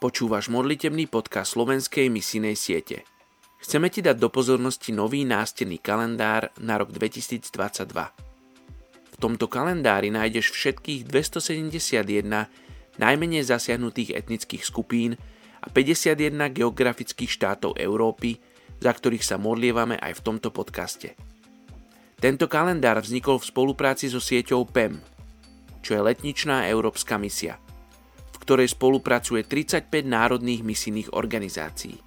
Počúvaš modlitebný podcast slovenskej misijnej siete. Chceme ti dať do pozornosti nový nástenný kalendár na rok 2022. V tomto kalendári nájdeš všetkých 271 najmenej zasiahnutých etnických skupín a 51 geografických štátov Európy, za ktorých sa modlievame aj v tomto podcaste. Tento kalendár vznikol v spolupráci so sieťou PEM, čo je letničná európska misia – ktorej spolupracuje 35 národných misijných organizácií.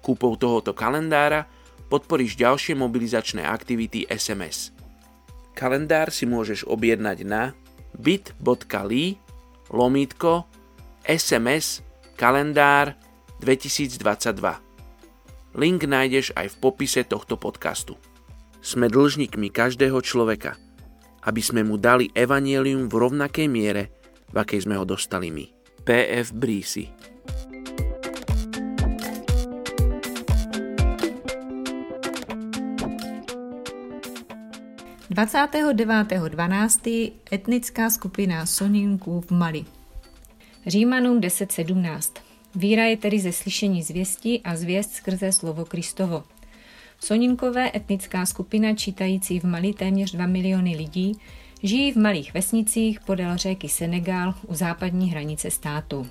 Kúpou tohoto kalendára podporíš ďalšie mobilizačné aktivity SMS. Kalendár si môžeš objednať na bit.ly lomítko SMS kalendár 2022. Link nájdeš aj v popise tohto podcastu. Sme dlžníkmi každého človeka, aby sme mu dali evanielium v rovnakej miere, v akej sme ho dostali my. PF ...29.12. etnická skupina Soninků v Mali. Římanům 10.17. Víra je tedy ze slyšení zvěsti a zvěst skrze slovo Kristovo. Soninkové etnická skupina čítající v Mali téměř 2 miliony lidí Žijí v malých vesnicích podél řeky Senegal u západní hranice státu.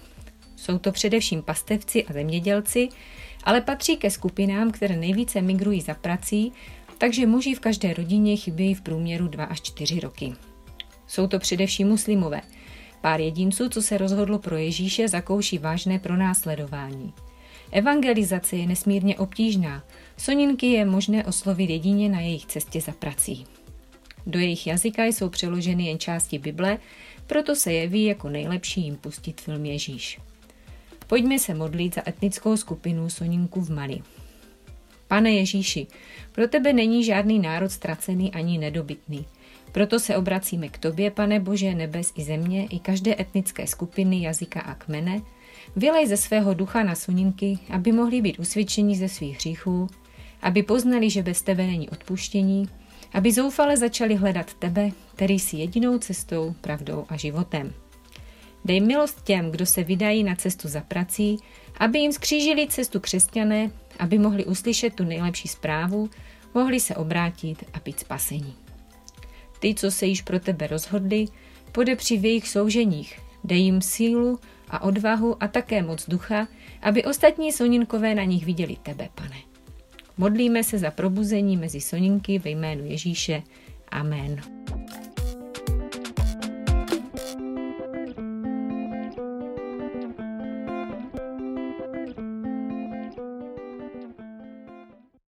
Jsou to především pastevci a zemědělci, ale patří ke skupinám, které nejvíce migrují za prací, takže muži v každé rodině chybějí v průměru 2 až 4 roky. Jsou to především muslimové. Pár jedinců, co se rozhodlo pro Ježíše, zakouší vážné pronásledování. Evangelizace je nesmírně obtížná. Soninky je možné oslovit jedině na jejich cestě za prací. Do jejich jazyka jsou přeloženy jen části Bible, proto se jeví jako nejlepší jim pustit film Ježíš. Pojďme se modlit za etnickou skupinu Soninku v Mali. Pane Ježíši, pro tebe není žádný národ ztracený ani nedobytný. Proto se obracíme k tobě, pane Bože, nebes i země, i každé etnické skupiny, jazyka a kmene. Vylej ze svého ducha na suninky, aby mohli být usvědčeni ze svých hříchů, aby poznali, že bez tebe není odpuštění, aby zoufale začali hledat tebe, který jsi jedinou cestou, pravdou a životem. Dej milost těm, kdo se vydají na cestu za prací, aby jim skřížili cestu křesťané, aby mohli uslyšet tu nejlepší zprávu, mohli se obrátit a být spasení. Ty, co se již pro tebe rozhodli, podepři v jejich souženích, dej jim sílu a odvahu a také moc ducha, aby ostatní soninkové na nich viděli tebe, pane. Modlíme se za probuzení mezi soninky ve jménu Ježíše. Amen.